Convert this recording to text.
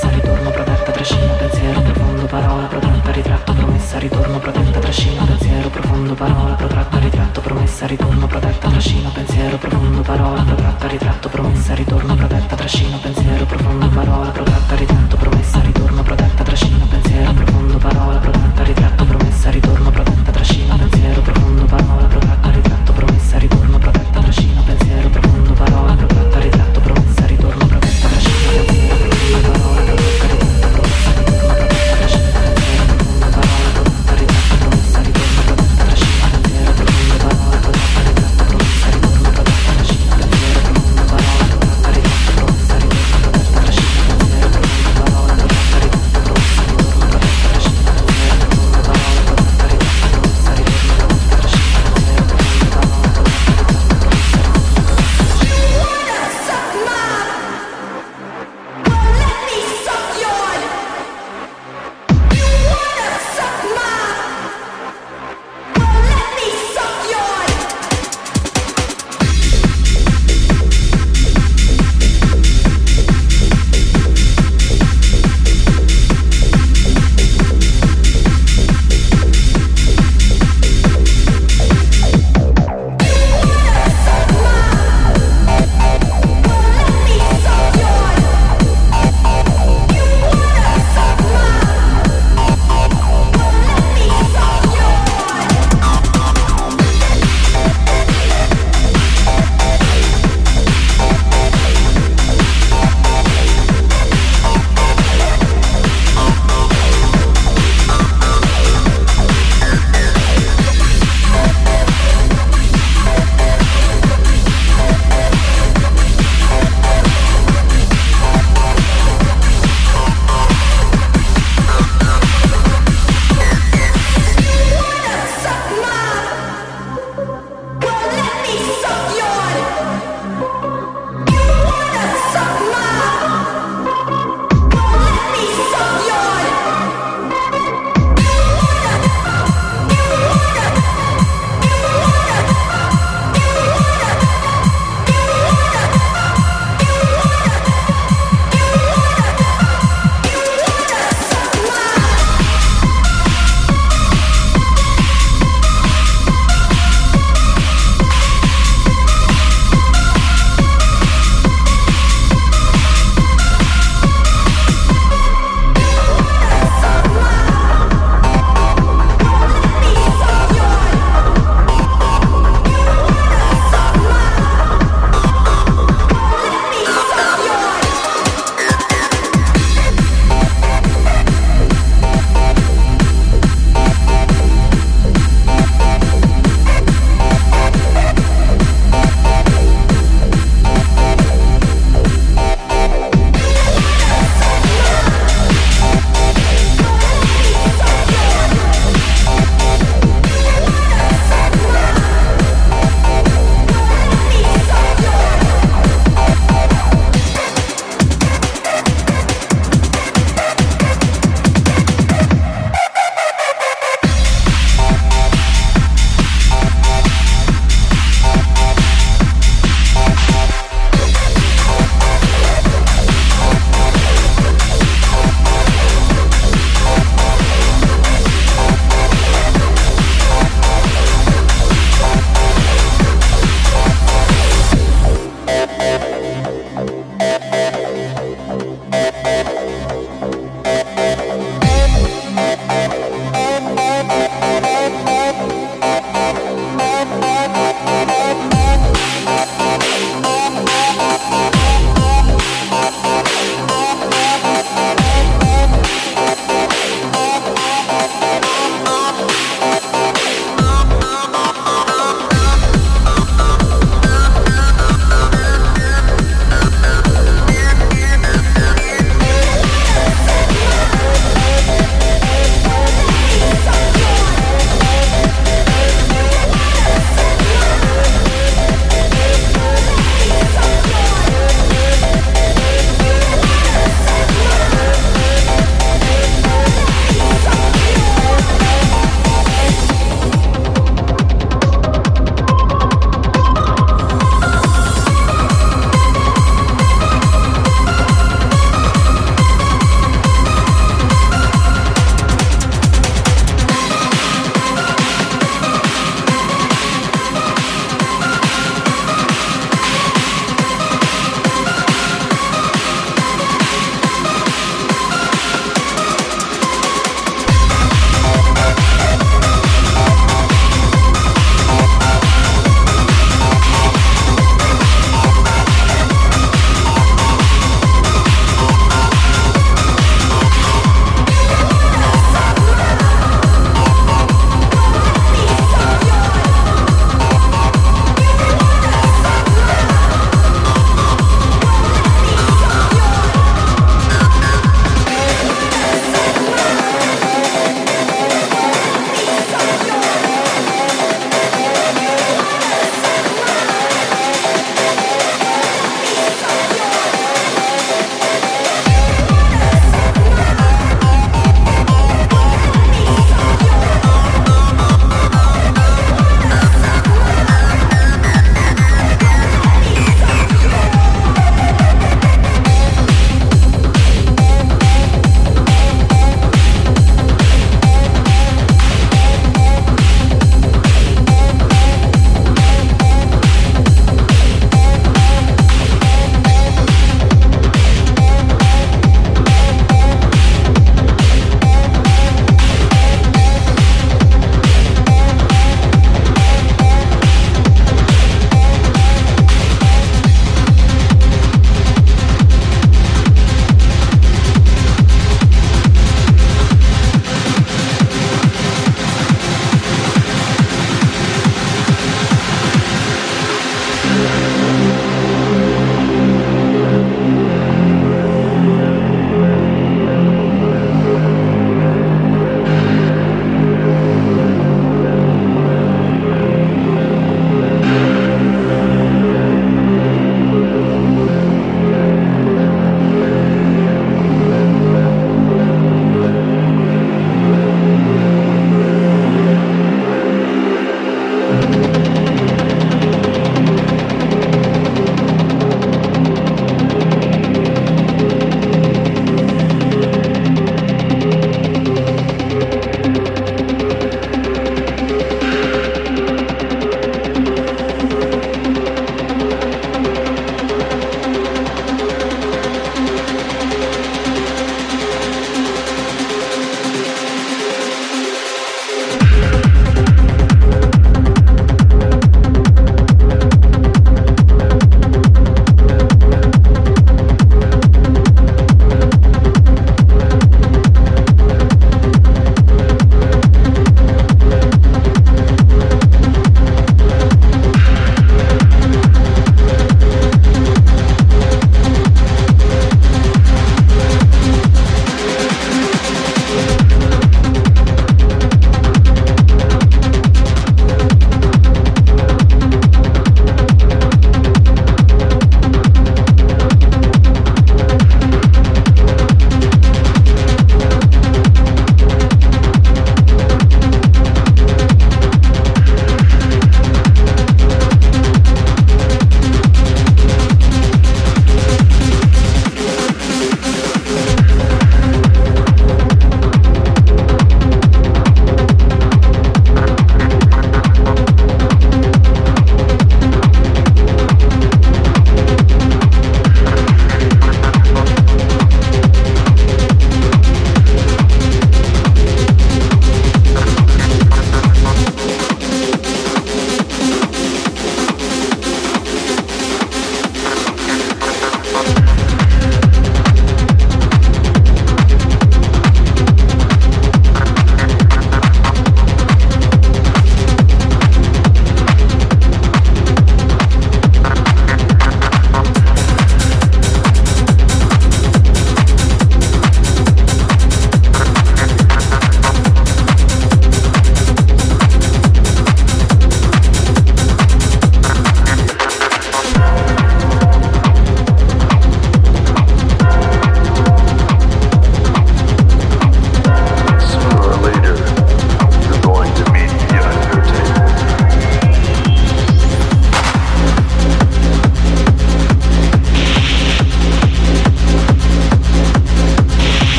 promessa, ritorno, protetta, trascina, pensiero, profondo, parola, protratta, ritratto, promessa, ritorno, protetta, trascina, pensiero, profondo, parola, protratta, ritratto, promessa, ritorno, protetta, trascina, pensiero, profondo, parola, protratta, ritratto, promessa, ritorno, protetta, trascina, pensiero, profondo, parola, protratta, ritratto, promessa, ritorno, protetta, trascina, pensiero, profondo, parola, protratta, ritratto, promessa, ritorno, protetta, trascina, pensiero, profondo, parola, protratta,